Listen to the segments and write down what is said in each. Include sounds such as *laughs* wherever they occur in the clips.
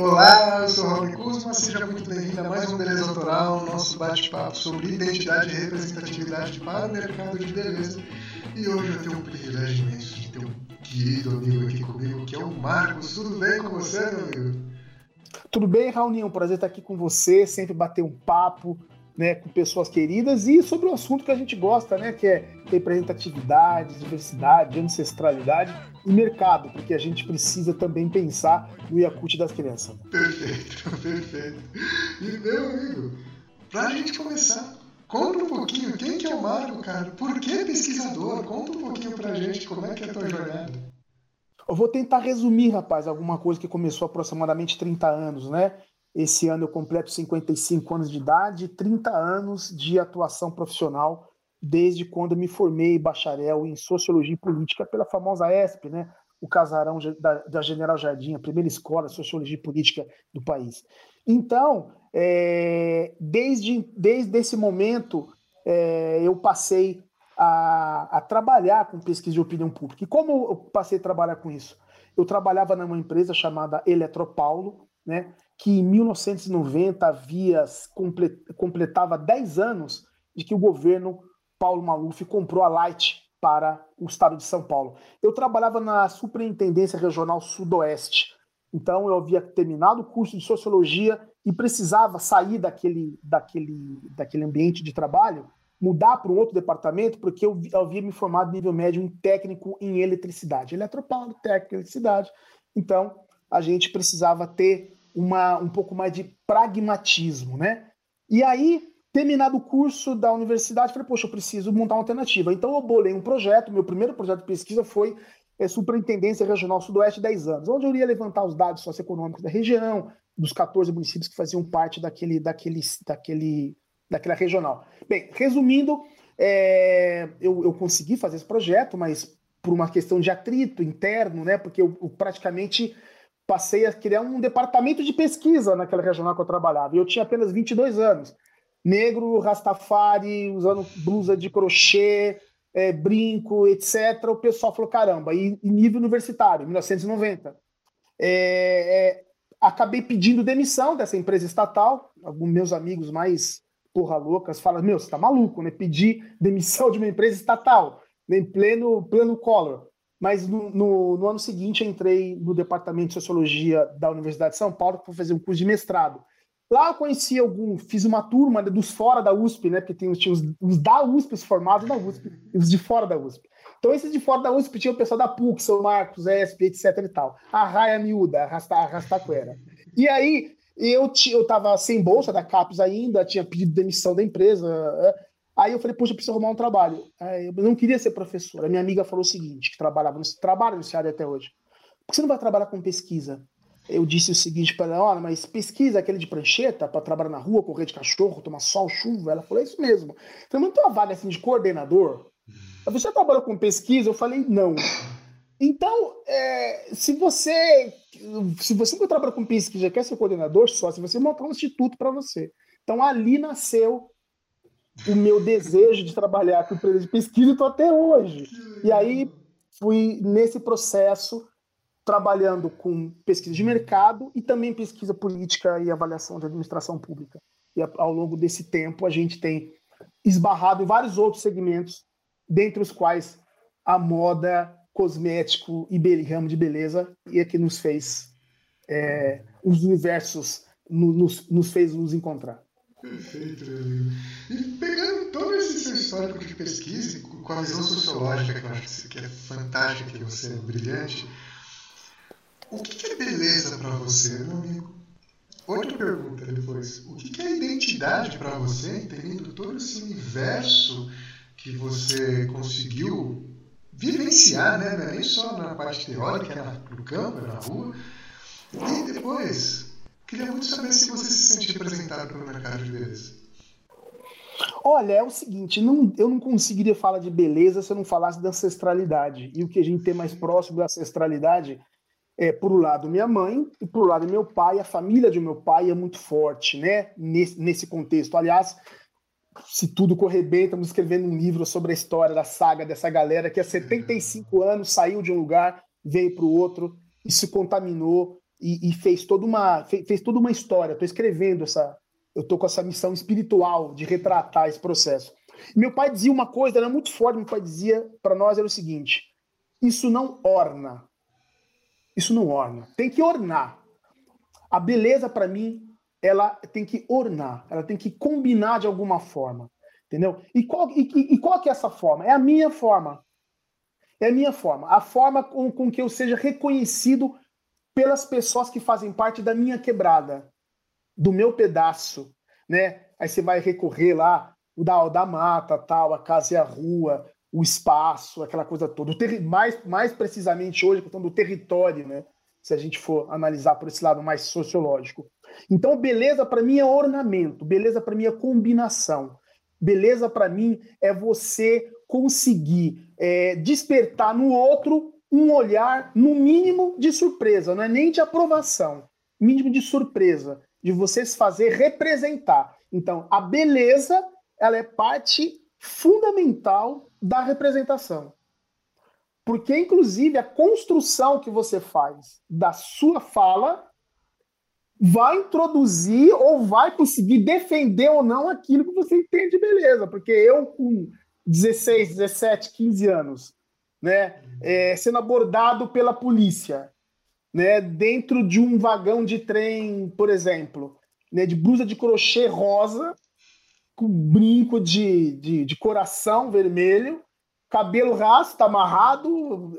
Olá, eu sou o Raul Kuzma, seja muito bem-vindo a mais um Beleza Autoral, nosso bate-papo sobre identidade e representatividade para o mercado de beleza. E hoje eu tenho o privilégio imenso de ter um querido amigo aqui comigo, que é o Marcos. Tudo bem com você, meu amigo? Tudo bem, Raulinho? Prazer estar aqui com você, sempre bater um papo, né, com pessoas queridas e sobre o assunto que a gente gosta, né, que é representatividade, diversidade, ancestralidade e mercado, porque a gente precisa também pensar no Yakut das crianças. Perfeito, *laughs* perfeito. E meu amigo, para a gente começar, conta um pouquinho quem que é o Mário, cara, por que pesquisador? Conta um pouquinho para a gente como é que é a tua jornada. Eu vou tentar resumir, rapaz, alguma coisa que começou há aproximadamente 30 anos, né? Esse ano eu completo 55 anos de idade, 30 anos de atuação profissional, desde quando me formei bacharel em Sociologia e Política pela famosa ESP, né? o casarão da, da General Jardim, a primeira escola de Sociologia e Política do país. Então, é, desde, desde esse momento, é, eu passei a, a, trabalhar com pesquisa de opinião pública. E como eu passei a trabalhar com isso? Eu trabalhava numa empresa chamada Eletropaulo, né, que em 1990 havia completava 10 anos de que o governo Paulo Maluf comprou a Light para o estado de São Paulo. Eu trabalhava na Superintendência Regional Sudoeste, então eu havia terminado o curso de Sociologia e precisava sair daquele, daquele, daquele ambiente de trabalho, mudar para um outro departamento, porque eu havia me formado nível médio em técnico em eletricidade, eletropaulo, técnico, eletricidade. Então, a gente precisava ter uma, um pouco mais de pragmatismo, né? E aí, terminado o curso da universidade, falei, poxa, eu preciso montar uma alternativa. Então eu bolei um projeto, meu primeiro projeto de pesquisa foi é, Superintendência Regional Sudoeste 10 anos, onde eu iria levantar os dados socioeconômicos da região, dos 14 municípios que faziam parte daquele, daquele, daquele, daquela regional. Bem, resumindo, é, eu, eu consegui fazer esse projeto, mas por uma questão de atrito interno, né? Porque eu, eu praticamente passei a criar um departamento de pesquisa naquela regional que eu trabalhava. E eu tinha apenas 22 anos. Negro, rastafari, usando blusa de crochê, é, brinco, etc. O pessoal falou: caramba, e, e nível universitário, 1990. É, é, acabei pedindo demissão dessa empresa estatal. Alguns meus amigos mais porra loucas falam: meu, você tá maluco, né? Pedir demissão de uma empresa estatal, né? em pleno, pleno color. Mas no, no, no, ano seguinte entrei no departamento de sociologia da Universidade de São Paulo para fazer um curso de mestrado. Lá eu conheci algum, fiz uma turma dos fora da USP, né? Porque tem, tinha os, os da USP, os formados da USP, e os de fora da USP. Então, esses de fora da USP tinha o pessoal da PUC, São Marcos, ESP, etc e tal. A raia miúda, arrasta, arrastaquera. E aí, eu, eu tava sem bolsa da CAPES ainda, tinha pedido demissão da empresa. É, Aí eu falei, poxa, eu preciso arrumar um trabalho. Eu não queria ser professora. Minha amiga falou o seguinte, que trabalhava no, trabalha nesse área até hoje. Por que você não vai trabalhar com pesquisa? Eu disse o seguinte para ela, olha, mas pesquisa aquele de prancheta para trabalhar na rua, correr de cachorro, tomar sol, chuva. Ela falou, é isso mesmo. Eu falei, mas tem uma vaga assim de coordenador? Você trabalhou com pesquisa? Eu falei, não. Então, é, se você se você não trabalha com pesquisa quer ser coordenador só, se você montar um instituto para você. Então ali nasceu o meu desejo de trabalhar com empresa de pesquisa, estou até hoje. E aí fui nesse processo trabalhando com pesquisa de mercado e também pesquisa política e avaliação de administração pública. E ao longo desse tempo a gente tem esbarrado em vários outros segmentos, dentre os quais a moda, cosmético e ramo de beleza, e é que nos fez é, os universos, nos, nos fez nos encontrar. Perfeito, meu. E pegando todo esse seu histórico de pesquisa, com a visão sociológica, que eu acho que é fantástica, que você é brilhante, o que é beleza para você, meu amigo? Outra pergunta depois. O que é identidade para você, entendendo todo esse universo que você conseguiu vivenciar, né? É nem só na parte teórica, é no campo, na rua. E depois, Queria muito saber se você se sente representado pelo mercado de beleza. Olha, é o seguinte, não, eu não conseguiria falar de beleza se eu não falasse da ancestralidade. E o que a gente tem mais próximo da ancestralidade é, por um lado, minha mãe, e por um lado, meu pai. A família de meu pai é muito forte, né? Nesse, nesse contexto. Aliás, se tudo correr bem, estamos escrevendo um livro sobre a história da saga dessa galera que há 75 anos saiu de um lugar, veio para o outro e se contaminou e, e fez toda uma fez, fez toda uma história. Estou escrevendo essa, eu estou com essa missão espiritual de retratar esse processo. Meu pai dizia uma coisa, era muito forte. Meu pai dizia para nós era o seguinte: isso não orna, isso não orna. Tem que ornar. A beleza para mim, ela tem que ornar, ela tem que combinar de alguma forma, entendeu? E qual, e, e qual que é essa forma? É a minha forma. É a minha forma. A forma com, com que eu seja reconhecido pelas pessoas que fazem parte da minha quebrada, do meu pedaço, né? Aí você vai recorrer lá, o da, o da mata, tal, a casa e a rua, o espaço, aquela coisa toda. Mais, mais precisamente hoje, questão do território, né? Se a gente for analisar por esse lado mais sociológico. Então, beleza para mim é ornamento, beleza para mim é combinação. Beleza para mim é você conseguir é, despertar no outro um olhar, no mínimo, de surpresa, não é nem de aprovação, mínimo de surpresa, de você se fazer representar. Então, a beleza, ela é parte fundamental da representação. Porque, inclusive, a construção que você faz da sua fala vai introduzir ou vai conseguir defender ou não aquilo que você entende de beleza. Porque eu, com 16, 17, 15 anos, né, é, sendo abordado pela polícia, né, dentro de um vagão de trem, por exemplo, né, de blusa de crochê rosa, com brinco de, de, de coração vermelho, cabelo rasta, amarrado,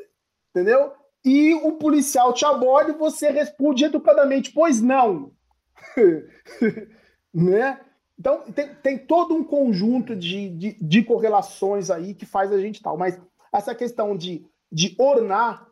entendeu? E o policial te aborda e você responde educadamente, pois não. *laughs* né? Então, tem, tem todo um conjunto de, de, de correlações aí que faz a gente tal. Mas essa questão de, de ornar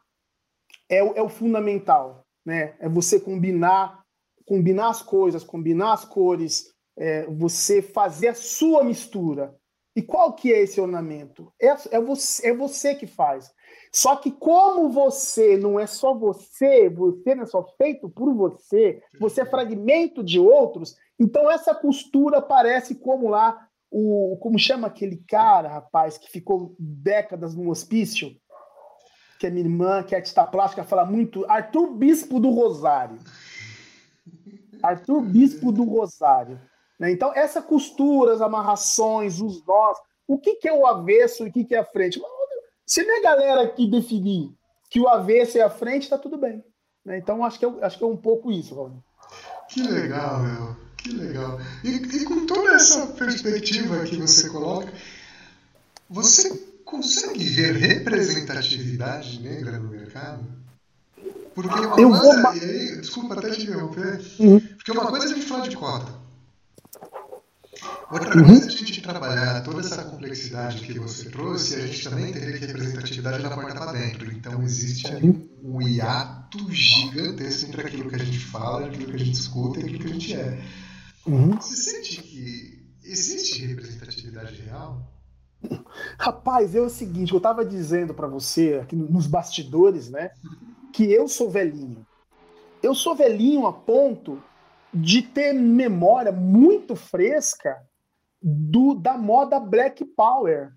é, o, é o fundamental, né? É você combinar, combinar as coisas, combinar as cores, é, você fazer a sua mistura. E qual que é esse ornamento? É, é, você, é você que faz. Só que como você não é só você, você não é só feito por você, você é fragmento de outros, então essa costura parece como lá o como chama aquele cara, rapaz, que ficou décadas no hospício, que é minha irmã, que é artista plástica, fala muito, Arthur Bispo do Rosário. Arthur Bispo do Rosário. Né? Então, essa costura, as amarrações, os nós, o que, que é o avesso e o que, que é a frente? Se minha galera aqui definir que o avesso é a frente, está tudo bem. Né? Então, acho que, é, acho que é um pouco isso, Raul. Que legal, meu. Que legal. E, e com toda essa perspectiva que você coloca, você consegue ver representatividade negra no mercado? Porque uma eu coisa. Vou... Aí, desculpa até te interromper. Uhum. Porque uma coisa é a gente falar de cota. Outra uhum. coisa é a gente trabalhar toda essa complexidade que você trouxe, a gente também teria que representatividade da porta para dentro. Então existe um hiato gigantesco entre aquilo que a gente fala, aquilo que a gente escuta e aquilo que a gente é. Uhum. Você sente que existe representatividade real? Rapaz, é o seguinte, eu estava dizendo para você aqui nos bastidores, né, que eu sou velhinho. Eu sou velhinho a ponto de ter memória muito fresca do da moda Black Power,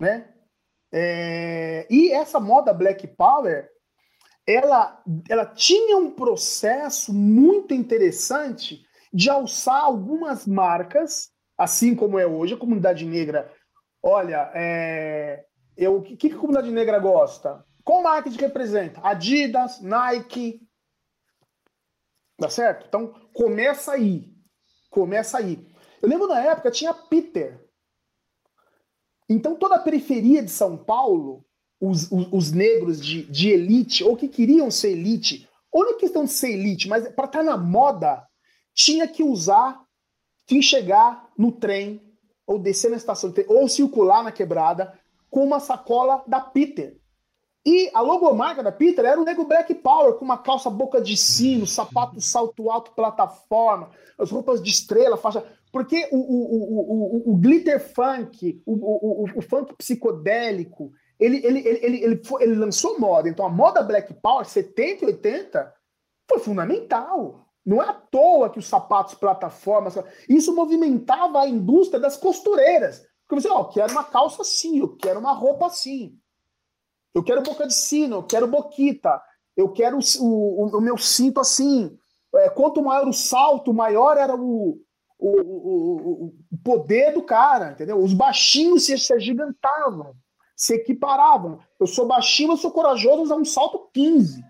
né? É, e essa moda Black Power, ela, ela tinha um processo muito interessante de alçar algumas marcas, assim como é hoje a comunidade negra. Olha, é, eu, o que, que a comunidade negra gosta? Qual marca que representa? Adidas, Nike, Tá certo? Então, começa aí. Começa aí. Eu lembro na época tinha Peter. Então, toda a periferia de São Paulo, os, os, os negros de, de elite, ou que queriam ser elite, ou não é questão de ser elite, mas para estar tá na moda, tinha que usar, tinha que chegar no trem, ou descer na estação de trem, ou circular na quebrada com uma sacola da Peter. E a logomarca da Peter era o nego Black Power, com uma calça boca de sino, sapato salto alto, plataforma, as roupas de estrela, faixa. Porque o, o, o, o, glitter funk, o, o, funk psicodélico, ele, ele, ele, ele, ele, foi, ele lançou moda. Então a moda Black Power, 70 e 80, foi fundamental. Não é à toa que os sapatos plataformas. Isso movimentava a indústria das costureiras. Porque você, ó, eu quero uma calça assim, eu quero uma roupa assim. Eu quero boca de sino, eu quero boquita. Eu quero o, o, o meu cinto assim. É, quanto maior o salto, maior era o, o, o, o poder do cara, entendeu? Os baixinhos se, se agigantavam, se equiparavam. Eu sou baixinho, eu sou corajoso, usar um salto 15.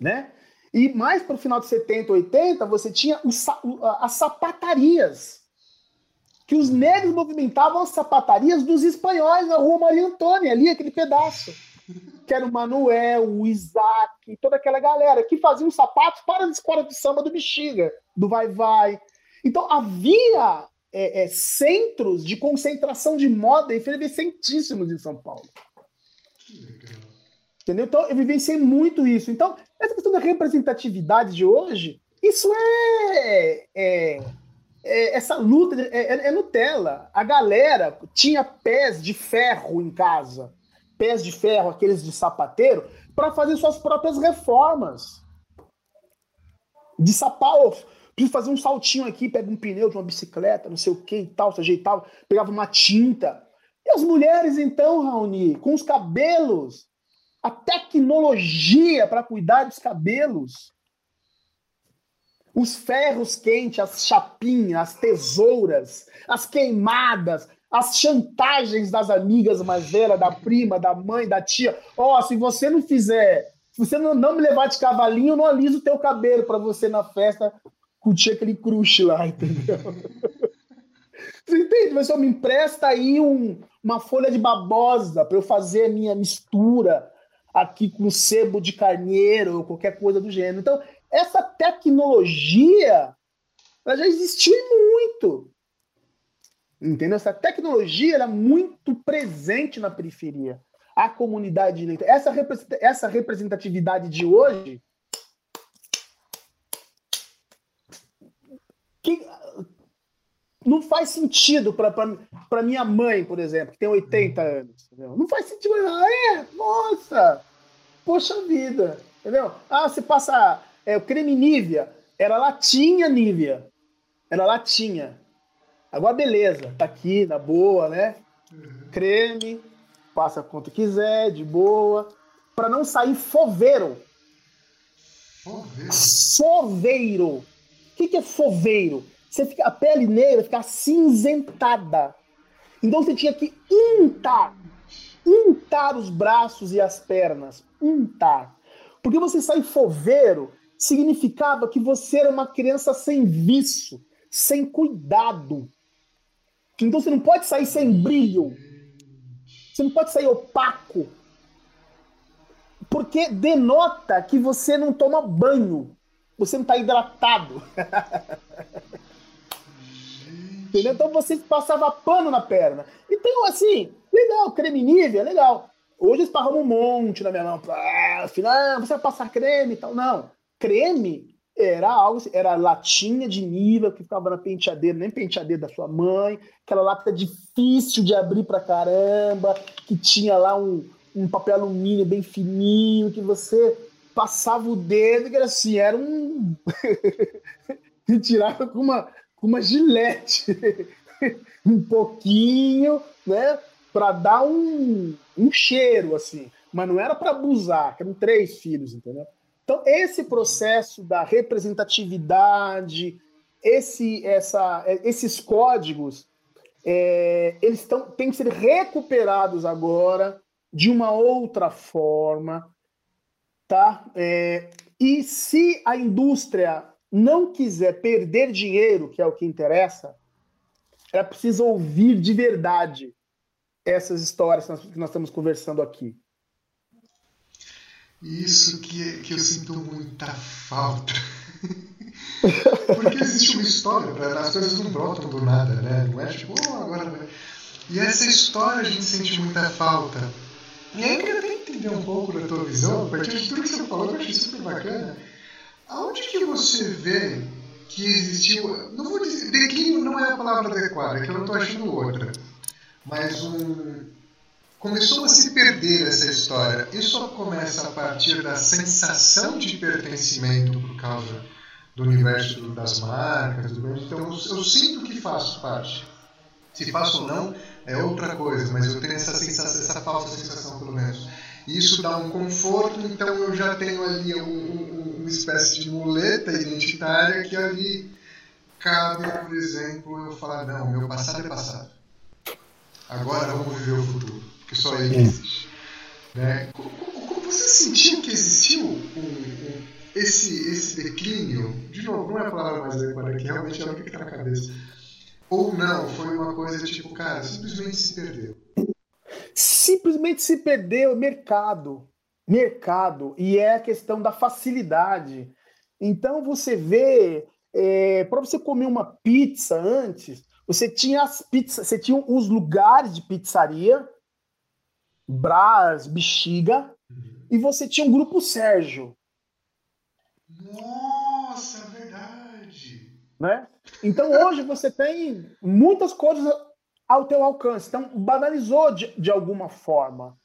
Né? E mais para o final de 70, 80, você tinha as sapatarias. Que os negros movimentavam as sapatarias dos espanhóis na rua Maria Antônia, ali, aquele pedaço. Que era o Manuel, o Isaac, toda aquela galera que faziam sapatos para a escola de samba do Bexiga, do Vai Vai. Então havia é, é, centros de concentração de moda efervescentíssimos em São Paulo. Entendeu? Então, eu vivenciei muito isso. Então, essa questão da representatividade de hoje, isso é. é, é essa luta é, é, é, Nutella. A galera tinha pés de ferro em casa, pés de ferro, aqueles de sapateiro, para fazer suas próprias reformas. De sapato. Preciso fazer um saltinho aqui, pega um pneu de uma bicicleta, não sei o que e tal, se ajeitava, pegava uma tinta. E as mulheres, então, Raoni, com os cabelos a tecnologia para cuidar dos cabelos, os ferros quentes, as chapinhas, as tesouras, as queimadas, as chantagens das amigas mais velhas, da prima, da mãe, da tia. Ó, oh, se você não fizer, se você não, me levar de cavalinho, eu não aliso o teu cabelo para você na festa curtir aquele crush lá, entendeu? *laughs* Você entende? Mas só me empresta aí um, uma folha de babosa para eu fazer a minha mistura aqui com sebo de carneiro ou qualquer coisa do gênero. Então, essa tecnologia ela já existia muito. Entendeu? Essa tecnologia era muito presente na periferia. A comunidade essa, essa representatividade de hoje que não faz sentido para minha mãe, por exemplo, que tem 80 anos. Entendeu? Não faz sentido. Ah, é, nossa, poxa vida. Entendeu? Ah, você passa é, o creme Nivea, era latinha Nivea. Era latinha. Agora, beleza, tá aqui, na boa, né? Creme, passa quanto quiser, de boa. Para não sair foveiro. Foveiro. Foveiro. O que, que é foveiro? Você fica, a pele negra fica cinzentada. Então você tinha que untar, untar os braços e as pernas, untar. Porque você sair foveiro significava que você era uma criança sem vício, sem cuidado. Então você não pode sair sem brilho. Você não pode sair opaco. Porque denota que você não toma banho. Você não está hidratado. Entendeu? Então você passava pano na perna. Então, assim, legal, creme Nivea, legal. Hoje esparramos um monte na minha mão. Ah, afinal, ah, você vai passar creme e tal. Não. Creme era algo, assim, era latinha de Nivea que ficava na penteadeira, nem penteadeira da sua mãe, aquela lata difícil de abrir pra caramba, que tinha lá um, um papel alumínio bem fininho, que você passava o dedo, que era assim, era um. *laughs* e tirava com uma, uma gilete, *laughs* um pouquinho, né, para dar um, um cheiro assim, mas não era para abusar, eram três filhos, entendeu? Então esse processo da representatividade, esse, essa, esses códigos, é, eles estão têm que ser recuperados agora de uma outra forma, tá? É, e se a indústria não quiser perder dinheiro, que é o que interessa, ela precisa ouvir de verdade essas histórias que nós estamos conversando aqui. Isso que, que eu sinto muita falta. *laughs* Porque existe uma história, as coisas não brotam do nada, né? Não é tipo, oh, agora. E essa história a gente sente muita falta. E aí eu queria até entender um pouco da tua visão, a partir de tudo que você falou, que eu achei super bacana Aonde que você vê que existiu. Não vou dizer. Declínio não é a palavra adequada, que eu não estou achando outra. Mas um. Começou a se perder essa história. Isso começa a partir da sensação de pertencimento por causa do universo das marcas, do. Então eu sinto que faço parte. Se faço ou não é outra coisa, mas eu tenho essa sensação, essa falsa sensação pelo menos. Isso dá um conforto, então eu já tenho ali um, um, uma espécie de muleta identitária que ali cabe, por exemplo, eu falar, não, meu passado é passado. Agora vamos viver o futuro, porque só ele existe. Né? Você sentiu que existiu um, esse, esse declínio? De novo, não é a palavra mais adequada aqui, realmente é o que está na cabeça. Ou não, foi uma coisa tipo, cara, simplesmente se perdeu. Simplesmente se perdeu mercado. Mercado. E é a questão da facilidade. Então você vê, é, para você comer uma pizza antes, você tinha as pizzas, você tinha os lugares de pizzaria, Brás, Bexiga, uhum. e você tinha um grupo Sérgio. Nossa, verdade. Né? Então hoje você tem muitas coisas ao teu alcance. Então banalizou de, de alguma forma.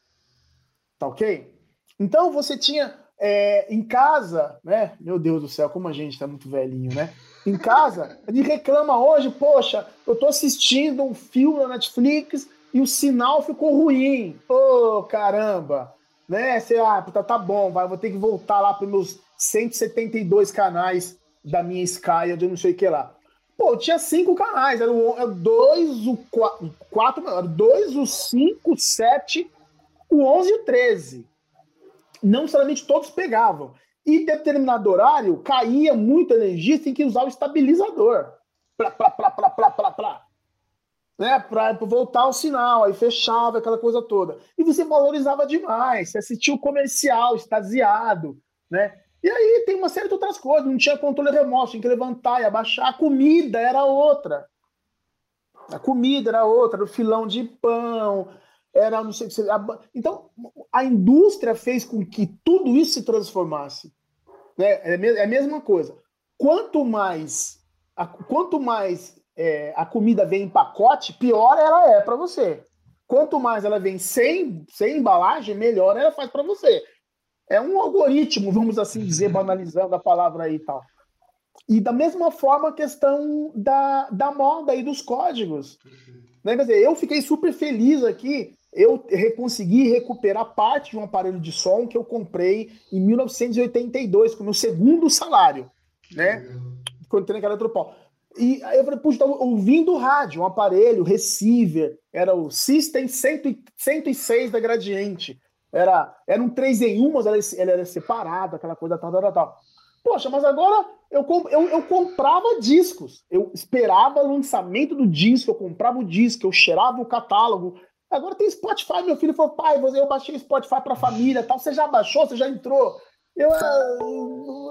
Tá ok? Então você tinha é, em casa, né? Meu Deus do céu, como a gente tá muito velhinho, né? Em casa, ele reclama hoje, poxa, eu tô assistindo um filme na Netflix e o sinal ficou ruim. Ô, oh, caramba! Né? Você, ah, tá, tá bom, vai, vou ter que voltar lá meus 172 canais da minha Sky, de não sei o que lá. Pô, tinha cinco canais, era o, dois, o quatro, quatro, dois, o cinco, sete, o onze e o treze. Não necessariamente todos pegavam. E determinado horário, caía muita energia, tem que usar o estabilizador. Plá, plá, plá, plá, plá, plá, plá. Né, para voltar o sinal, aí fechava aquela coisa toda. E você valorizava demais, você assistia o comercial, extasiado, né? E aí tem uma série de outras coisas. Não tinha controle remoto, tinha que levantar e abaixar. A comida era outra. A comida era outra, o filão de pão, era não sei o que. Então, a indústria fez com que tudo isso se transformasse. Né? É, é a mesma coisa. Quanto mais, a, quanto mais é, a comida vem em pacote, pior ela é para você. Quanto mais ela vem sem, sem embalagem, melhor ela faz para você. É um algoritmo, vamos assim dizer, banalizando a palavra aí e tal. E da mesma forma a questão da, da moda e dos códigos. Né? Quer dizer, eu fiquei super feliz aqui, eu consegui recuperar parte de um aparelho de som que eu comprei em 1982, com o meu segundo salário, né? Quando entrei naquela Eletropol. E aí eu falei, puxa, estava ouvindo rádio, um aparelho, receiver, era o System 100, 106 da Gradiente. Era, era um 3 em 1, mas ela, ela era separada, aquela coisa tal, tal, tal. Poxa, mas agora eu, eu, eu comprava discos. Eu esperava o lançamento do disco, eu comprava o disco, eu cheirava o catálogo. Agora tem Spotify, meu filho falou, pai, eu baixei Spotify para a família, tal. Você já baixou? Você já entrou? Eu, ah,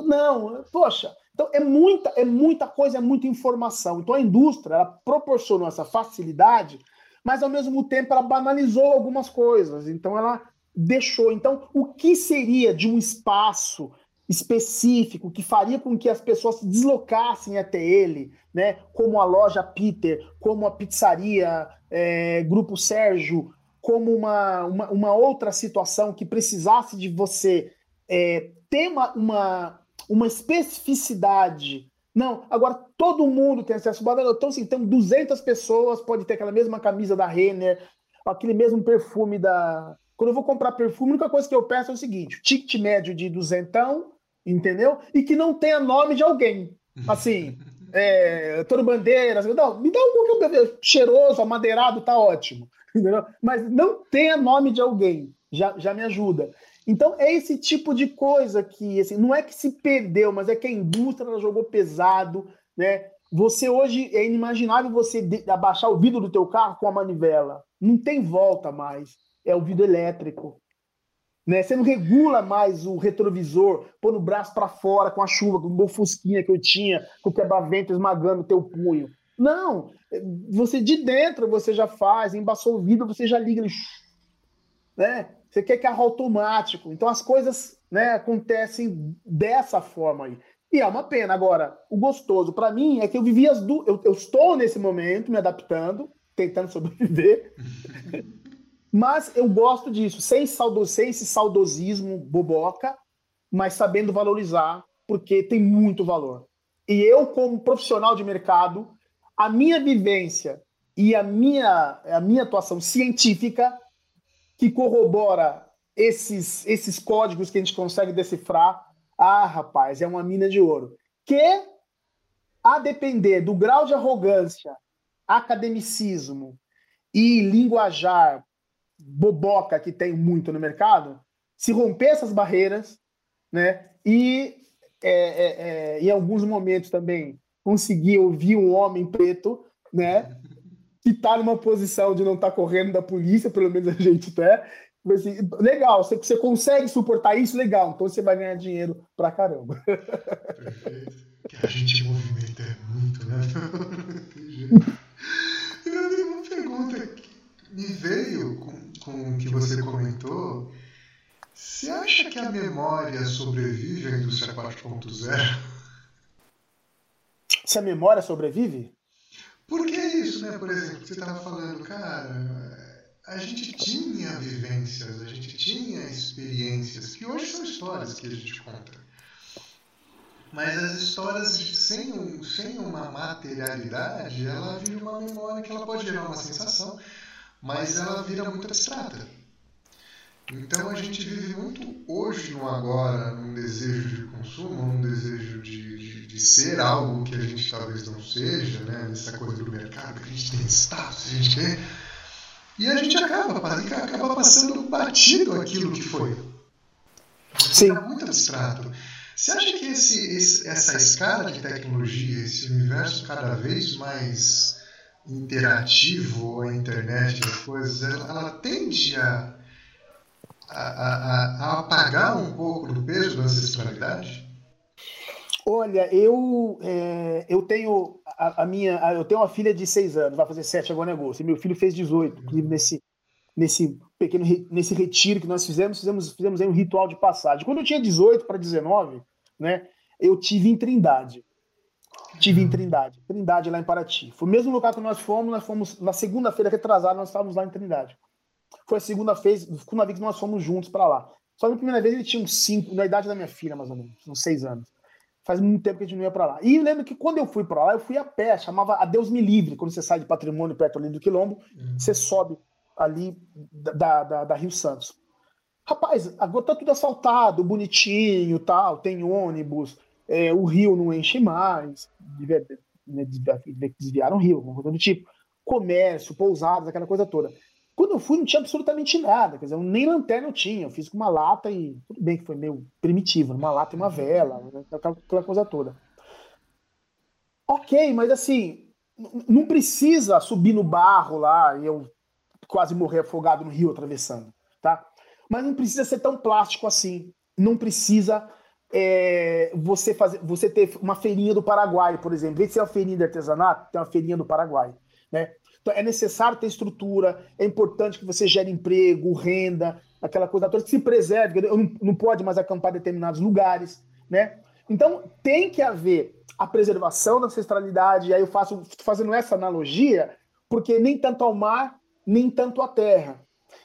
não, poxa. Então é muita, é muita coisa, é muita informação. Então a indústria ela proporcionou essa facilidade, mas ao mesmo tempo ela banalizou algumas coisas. Então ela deixou. Então, o que seria de um espaço específico que faria com que as pessoas se deslocassem até ele, né? Como a loja Peter, como a pizzaria é, Grupo Sérgio, como uma, uma, uma, outra situação que precisasse de você é, ter uma, uma, uma especificidade. Não, agora todo mundo tem acesso ao Então, assim, tem 200 pessoas, pode ter aquela mesma camisa da Renner, aquele mesmo perfume da, quando eu vou comprar perfume, a única coisa que eu peço é o seguinte: ticket médio de duzentão, entendeu? E que não tenha nome de alguém. *laughs* Assim, é, Toro Bandeiras, não, me dá um pouquinho cheiroso, amadeirado, tá ótimo. *laughs* Entendeu? Mas não tenha nome de alguém, já, já me ajuda. Então é esse tipo de coisa que, assim, não é que se perdeu, mas é que a indústria jogou pesado, né? Você hoje é inimaginável você abaixar o vidro do teu carro com a manivela. Não tem volta mais é o vidro elétrico. Né? Você não regula mais o retrovisor, pôr o braço para fora com a chuva, com o meu fusquinha que eu tinha, com o quebra-vento esmagando o teu punho. Não, você de dentro você já faz, embaçou o vidro, você já liga né? Você quer carro automático. Então as coisas, né, acontecem dessa forma aí. E é uma pena. Agora, o gostoso para mim é que eu vivi as duas. Eu, eu estou nesse momento me adaptando, tentando sobreviver. *laughs* Mas eu gosto disso, sem, saudo, sem esse saudosismo boboca, mas sabendo valorizar, porque tem muito valor. E eu, como profissional de mercado, a minha vivência e a minha, a minha atuação científica, que corrobora esses, esses códigos que a gente consegue decifrar, ah, rapaz, é uma mina de ouro. Que, a depender do grau de arrogância, academicismo e linguajar boboca que tem muito no mercado, se romper essas barreiras, né? E é, é, é, em alguns momentos também conseguir ouvir um homem preto, né? *laughs* Que está numa posição de não estar tá correndo da polícia, pelo menos a gente tá. Assim, legal, você, você consegue suportar isso, legal, então você vai ganhar dinheiro pra caramba. Perfeito. Que a gente movimenta muito, né? *laughs* Eu tenho uma pergunta que me veio com, com o que você comentou. Você acha que a memória sobrevive à indústria 4.0? Se a memória sobrevive? Por que isso, né? Por exemplo, você estava falando, cara, a gente tinha vivências, a gente tinha experiências, que hoje são histórias que a gente conta. Mas as histórias sem, um, sem uma materialidade, ela vira uma memória que ela pode gerar uma sensação, mas ela vira muito abstrata. Então a gente vive muito hoje no agora, num desejo de consumo, num desejo de, de, de, ser algo que a gente talvez não seja, né? Nessa coisa do mercado, que a gente tem status, a gente quer. E a gente acaba, acaba passando batido aquilo que foi. Sim. É muito abstrato. Você acha que esse, esse, essa escala de tecnologia, esse universo cada vez mais interativo, a internet, as coisas, ela, ela tende a a, a, a apagar um pouco do peso da ancestralidade? Olha, eu, é, eu tenho a, a, minha, eu tenho uma filha de 6 anos, vai fazer 7 agora agosto, e meu filho fez 18, inclusive nesse, nesse pequeno nesse retiro que nós fizemos, fizemos, fizemos aí um ritual de passagem. Quando eu tinha 18 para 19, né, eu tive em Trindade. Tive em Trindade, Trindade lá em Paraty. Foi o mesmo lugar que nós fomos, nós fomos na segunda-feira retrasada, nós estávamos lá em Trindade. Foi a segunda vez, segunda vez que nós fomos juntos para lá. Só que a primeira vez ele tinha uns cinco, na idade da minha filha, mais ou menos, uns seis anos. Faz muito tempo que a gente não ia para lá. E lembro que quando eu fui para lá, eu fui a pé, chamava A Deus Me Livre. Quando você sai de patrimônio perto ali do Quilombo, uhum. você sobe ali da, da, da, Rio Santos. Rapaz, agora tá tudo asfaltado, bonitinho tal, tem ônibus, é, o rio não enche mais, né, desviaram o rio, alguma coisa do tipo. Comércio, pousadas, aquela coisa toda. Quando eu fui, não tinha absolutamente nada, quer dizer, nem lanterna eu tinha. Eu fiz com uma lata e. Tudo bem que foi meio primitivo, uma lata e uma vela, né, aquela, coisa toda. Ok, mas assim, não precisa subir no barro lá e eu quase morrer afogado no rio atravessando, tá? Mas não precisa ser tão plástico assim. Não precisa é, você fazer, você ter uma feirinha do Paraguai, por exemplo. Em vez de ser uma feirinha de artesanato, tem uma feirinha do Paraguai, né? Então, é necessário ter estrutura, é importante que você gere emprego, renda, aquela coisa toda, que se preserve, não, não pode mais acampar em determinados lugares, né? Então, tem que haver a preservação da ancestralidade, e aí eu faço fazendo essa analogia, porque nem tanto ao mar, nem tanto à terra.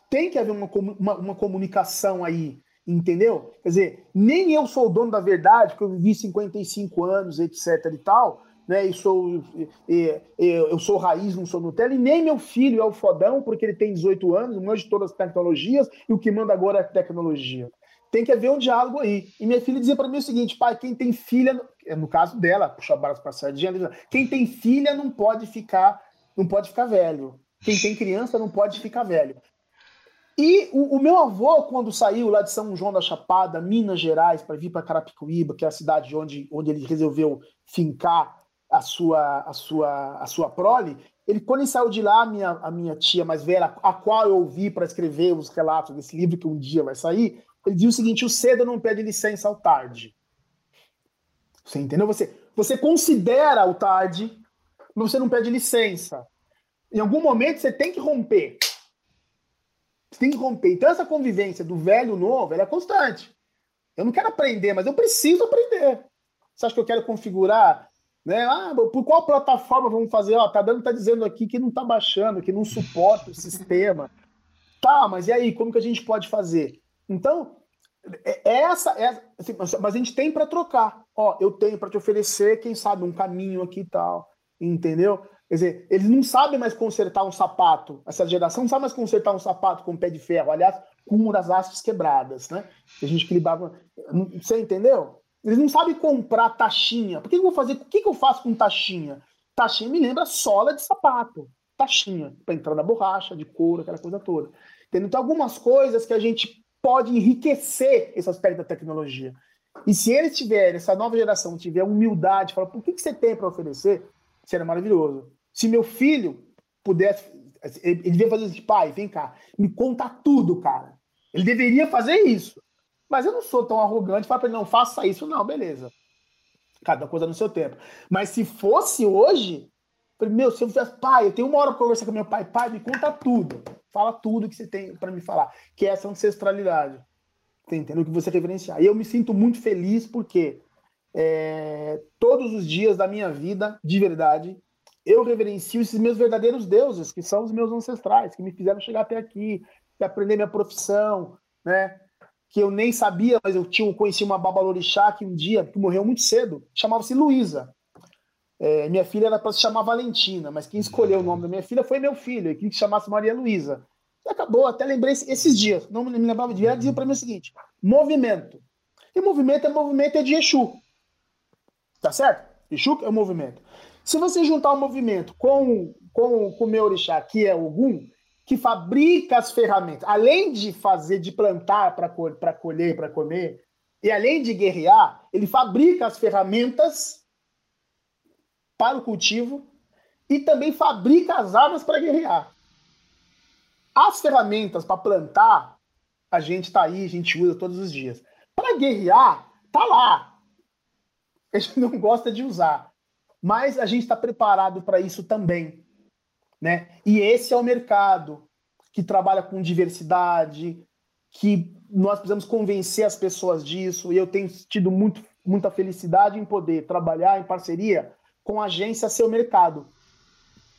Tem que haver uma, uma, uma comunicação aí, entendeu? Quer dizer, nem eu sou o dono da verdade, porque eu vivi 55 anos, etc e tal, né? E sou, e, e, eu sou raiz, não sou Nutella, e nem meu filho é o fodão, porque ele tem 18 anos, manja de todas as tecnologias, e o que manda agora é tecnologia. Tem que haver um diálogo aí. E minha filha dizia para mim o seguinte, pai, quem tem filha, no caso dela, puxa a barra para sardinha, quem tem filha não pode ficar, não pode ficar velho. Quem tem criança não pode ficar velho. E o, o, meu avô, quando saiu lá de São João da Chapada, Minas Gerais, para vir para Carapicuíba, que é a cidade onde, onde ele resolveu fincar a sua, a sua, a sua prole, ele, quando ele saiu de lá, a minha, a minha tia mais velha, a qual eu ouvi para escrever os relatos desse livro que um dia vai sair, ele diz o seguinte: o cedo não pede licença ao tarde. Você entendeu? Você, você considera o tarde, mas você não pede licença. Em algum momento você tem que romper. Você tem que romper. Então, essa convivência do velho e novo ela é constante. Eu não quero aprender, mas eu preciso aprender. Você acha que eu quero configurar né? Ah, por qual plataforma vamos fazer? Ó, tá dando, tá dizendo aqui que não tá baixando, que não suporta o sistema. *laughs* Tá, mas e aí, como que a gente pode fazer? Então, é, é essa, é, assim, mas a gente tem para trocar. Ó, eu tenho para te oferecer, quem sabe, um caminho aqui e tal, entendeu? Quer dizer, eles não sabem mais consertar um sapato. Essa geração não sabe mais consertar um sapato com pé de ferro. Aliás, com as hastes quebradas, né? A gente equilibrava. Você entendeu? Eles não sabem comprar taxinha. Por que eu vou fazer? O que eu faço com taxinha? Taxinha me lembra sola de sapato. Taxinha, para entrar na borracha, de couro, aquela coisa toda. Entendeu? Então, algumas coisas que a gente pode enriquecer esse aspecto da tecnologia. E se eles tiverem, essa nova geração tiver humildade, falar, por que, que você tem para oferecer? Seria maravilhoso. Se meu filho pudesse, ele devia fazer isso, pai, vem cá, me conta tudo, cara. Ele deveria fazer isso. Mas eu não sou tão arrogante, para ele, não, faça isso. Não, beleza. Cada coisa no seu tempo. Mas se fosse hoje, meu, se eu fizesse, pai, eu tenho uma hora para conversar com meu pai, pai, me conta tudo. Fala tudo que você tem para me falar. Que é essa ancestralidade. Entendeu? Que você referenciar. E eu me sinto muito feliz porque é, todos os dias da minha vida, de verdade, eu reverencio esses meus verdadeiros deuses, que são os meus ancestrais, que me fizeram chegar até aqui, aprender minha profissão, né? que eu nem sabia, mas eu tinha, conheci uma babalorixá que um dia, que morreu muito cedo, chamava-se Luísa. É, minha filha era para se chamar Valentina, mas quem escolheu o nome da minha filha foi meu filho, e quem se chamasse Maria Luísa. E acabou, até lembrei esses dias, não me lembrava de ela, dizia para mim o seguinte: movimento. E movimento é movimento é de Exu. Tá certo? Exu é o movimento. Se você juntar o movimento com, com, com o meu orixá, que é Ogum, que fabrica as ferramentas, além de fazer, de plantar para colher, para comer, e além de guerrear, ele fabrica as ferramentas para o cultivo e também fabrica as armas para guerrear. As ferramentas para plantar, a gente está aí, a gente usa todos os dias. Para guerrear, tá lá. A gente não gosta de usar, mas a gente está preparado para isso também. Né? E esse é o mercado que trabalha com diversidade, que nós precisamos convencer as pessoas disso, e eu tenho tido muito, muita felicidade em poder trabalhar em parceria com a agência Seu Mercado.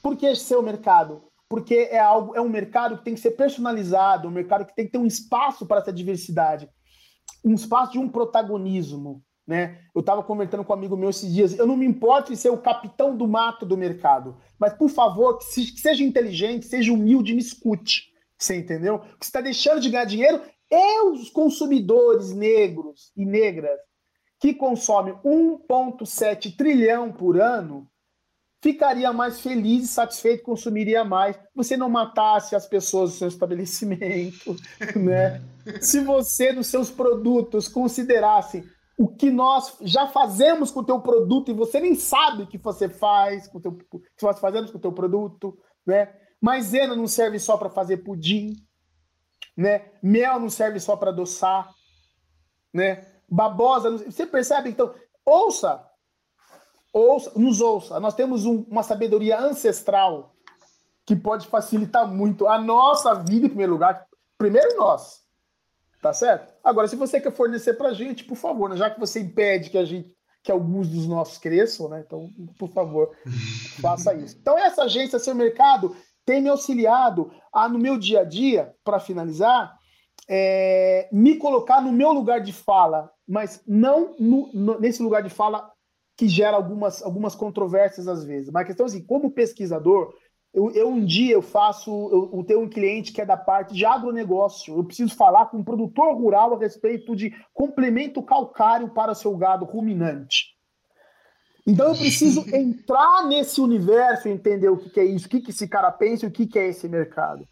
Por que Seu Mercado? Porque é, algo, é um mercado que tem que ser personalizado, um mercado que tem que ter um espaço para essa diversidade, um espaço de um protagonismo. Né? Eu estava conversando com um amigo meu esses dias. Eu não me importo em ser o capitão do mato do mercado, mas por favor, que seja inteligente, seja humilde, me escute. Você entendeu? Que você está deixando de ganhar dinheiro e os consumidores negros e negras que consomem 1,7 trilhão por ano ficaria mais feliz e satisfeito, consumiria mais. Você não matasse as pessoas do seu estabelecimento, *laughs* né? *laughs* Se você, nos seus produtos, considerasse o que nós já fazemos com o teu produto e você nem sabe o que você faz com o teu, que nós fazemos com o teu produto, né? Maisena não serve só para fazer pudim, né? Mel não serve só para adoçar, né? Babosa, você percebe? Então, ouça, ouça, nos ouça. Nós temos um, uma sabedoria ancestral que pode facilitar muito a nossa vida em primeiro lugar. Primeiro nós, Tá certo? Agora, se você quer fornecer para a gente, por favor, né? já que você impede que a gente que alguns dos nossos cresçam, né? Então, por favor, *laughs* faça isso. Então, essa agência Seu Mercado tem me auxiliado a, no meu dia a dia, para finalizar, é, me colocar no meu lugar de fala, mas não no, no, nesse lugar de fala que gera algumas, algumas controvérsias às vezes. Mas a questão é assim, como pesquisador, eu, eu, um dia eu faço, eu, eu, tenho um cliente que é da parte de agronegócio. Eu preciso falar com um produtor rural a respeito de complemento calcário para seu gado ruminante. Então eu preciso *laughs* entrar nesse universo, entender o que, que é isso, o que, que esse cara pensa, o que, que é esse mercado.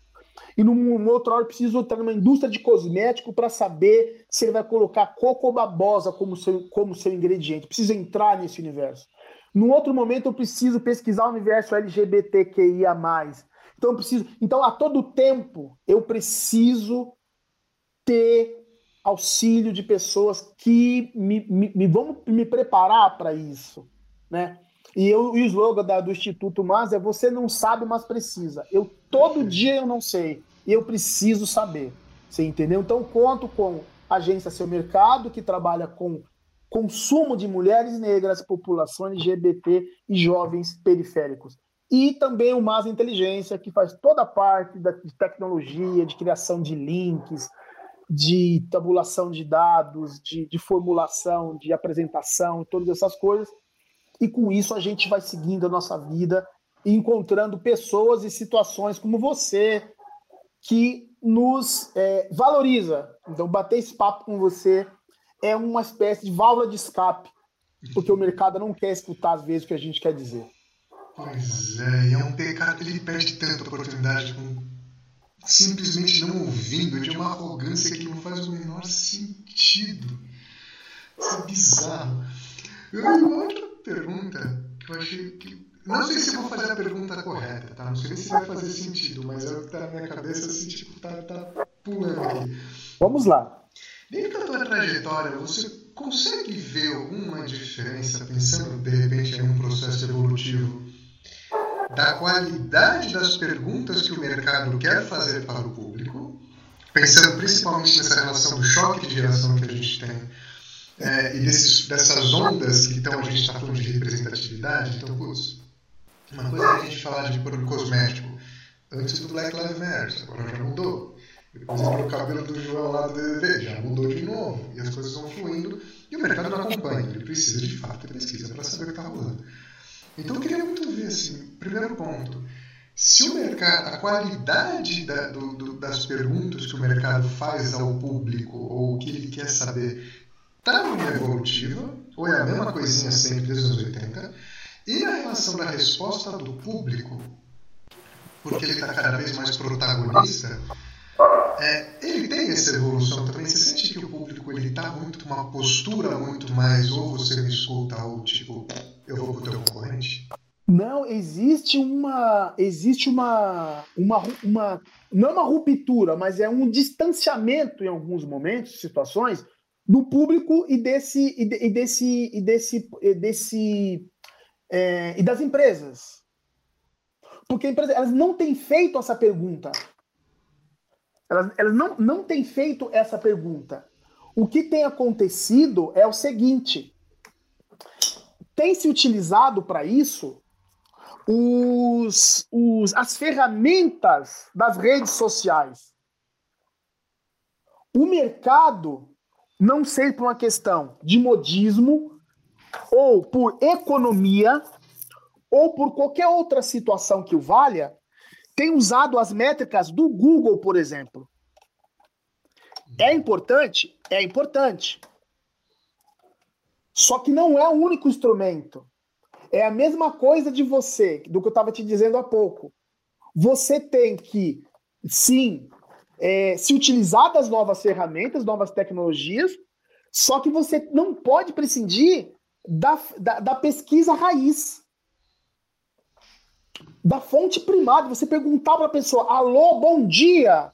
E num, outro hora eu preciso entrar numa indústria de cosmético para saber se ele vai colocar coco ou babosa como seu, como seu ingrediente. Preciso entrar nesse universo. Num outro momento eu preciso pesquisar o universo LGBTQIA+. Então eu preciso, então a todo tempo eu preciso ter auxílio de pessoas que me, me, me vão me preparar para isso, né? E, eu, e o slogan da, do Instituto Mas é você não sabe, mas precisa. Eu todo dia eu não sei e eu preciso saber. Você entendeu? Então conto com a agência Seu Mercado que trabalha com consumo de mulheres negras, população LGBT e jovens periféricos. E também o Mais Inteligência, que faz toda a parte da, de tecnologia, de criação de links, de tabulação de dados, de, de formulação, de apresentação, todas essas coisas. E com isso a gente vai seguindo a nossa vida encontrando pessoas e situações como você, que nos é, valoriza. Então, bater esse papo com você é uma espécie de válvula de escape, porque o mercado não quer escutar às vezes o que a gente quer dizer. Pois é, e é um pecado, ele perde tanta oportunidade com simplesmente não ouvindo, é de uma arrogância que não faz o menor sentido. Isso é bizarro. Eu, uma outra pergunta que eu achei que. Não sei se eu vou fazer a pergunta correta, tá? Não sei se vai fazer sentido, mas é o que tá na minha cabeça, assim, tipo, tá, tá pulando aqui. Vamos lá. Dentro da tua trajetória, você consegue ver alguma diferença, pensando de repente em um processo evolutivo, da qualidade das perguntas que o mercado quer fazer para o público, pensando principalmente nessa relação do choque de geração que a gente tem é, e desses, dessas ondas que então a gente está falando de representatividade, então, putz, uma coisa é a gente falar de produto cosmético antes do Black Lives Matter, agora já mudou. Depois o cabelo do João lá do DDD, já mudou de novo. E as coisas vão fluindo e o mercado não acompanha. Ele precisa de fato ter pesquisa para saber o que está rolando. Então eu queria muito ver, assim, primeiro ponto, se o mercado, a qualidade da, do, do, das perguntas que o mercado faz ao público ou o que ele quer saber está numa evolutiva, ou é a mesma coisinha sempre desde os anos 80, e a relação da resposta do público, porque ele está cada vez mais protagonista, é, ele tem essa evolução também. Você sente que o público ele está muito uma postura muito mais ou você me escuta ou tipo eu vou pro teu concorrente? Não, existe uma existe uma, uma uma não é uma ruptura, mas é um distanciamento em alguns momentos, situações do público e desse e, de, e desse e desse e desse é, e das empresas. Porque empresas, elas não têm feito essa pergunta. Elas, elas não, não têm feito essa pergunta. O que tem acontecido é o seguinte: tem se utilizado para isso os, os, as ferramentas das redes sociais. O mercado, não sei por uma questão de modismo, ou por economia, ou por qualquer outra situação que o valha, tem usado as métricas do Google, por exemplo. É importante? É importante. Só que não é o único instrumento. É a mesma coisa de você, do que eu estava te dizendo há pouco. Você tem que, sim, é, se utilizar das novas ferramentas, novas tecnologias, só que você não pode prescindir da, da, da pesquisa raiz da fonte primária, você perguntar para a pessoa, alô, bom dia.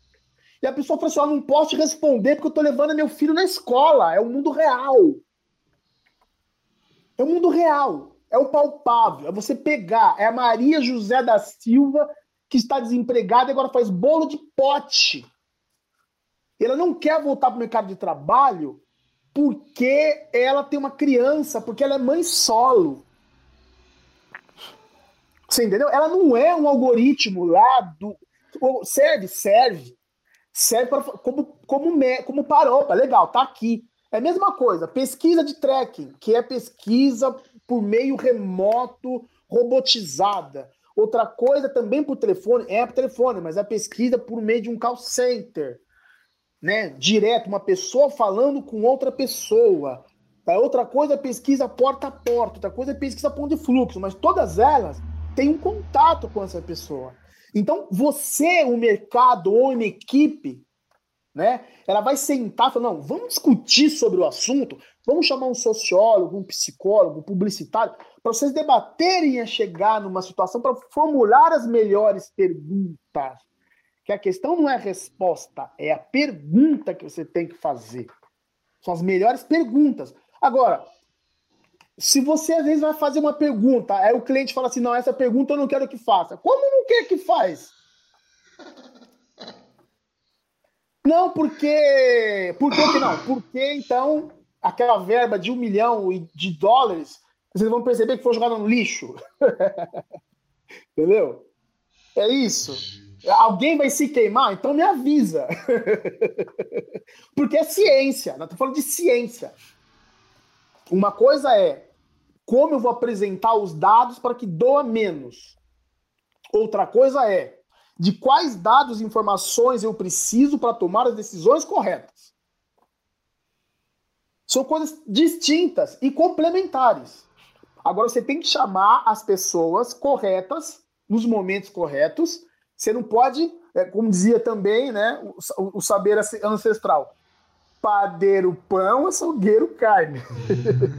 E a pessoa fala assim, ah, não posso te responder porque eu estou levando meu filho na escola. É o mundo real. É o mundo real. É o palpável. É você pegar. É a Maria José da Silva que está desempregada e agora faz bolo de pote. Ela não quer voltar para o mercado de trabalho porque ela tem uma criança, porque ela é mãe solo. Você entendeu? Ela não é um algoritmo lá do. Serve, serve. Serve pra, como, como, como paropa. Legal, tá aqui. É a mesma coisa. Pesquisa de tracking, que é pesquisa por meio remoto, robotizada. Outra coisa também por telefone, é por telefone, mas é pesquisa por meio de um call center. Né? Direto, uma pessoa falando com outra pessoa. É outra coisa é pesquisa porta a porta, outra coisa é pesquisa ponto de fluxo, mas todas elas tem um contato com essa pessoa. Então, você, o mercado ou uma equipe, né? Ela vai sentar e falar: não, vamos discutir sobre o assunto, vamos chamar um sociólogo, um psicólogo, um publicitário, para vocês debaterem a chegar numa situação para formular as melhores perguntas. Que a questão não é a resposta, é a pergunta que você tem que fazer. São as melhores perguntas. Agora, se você às vezes vai fazer uma pergunta, aí o cliente fala assim: não, essa pergunta eu não quero que faça. Como não quer que faz? *laughs* Não, porque. Por que, que não? Porque então aquela verba de um milhão de dólares, vocês vão perceber que foi jogada no lixo. *laughs* Entendeu? É isso. Alguém vai se queimar? Então me avisa. *laughs* Porque é ciência. Nós estamos falando de ciência. Uma coisa é como eu vou apresentar os dados para que doa menos. Outra coisa é, de quais dados e informações eu preciso para tomar as decisões corretas. São coisas distintas e complementares. Agora você tem que chamar as pessoas corretas nos momentos corretos. Você não pode, é, como dizia também, né, o, o saber ancestral, padeiro pão, açougueiro carne.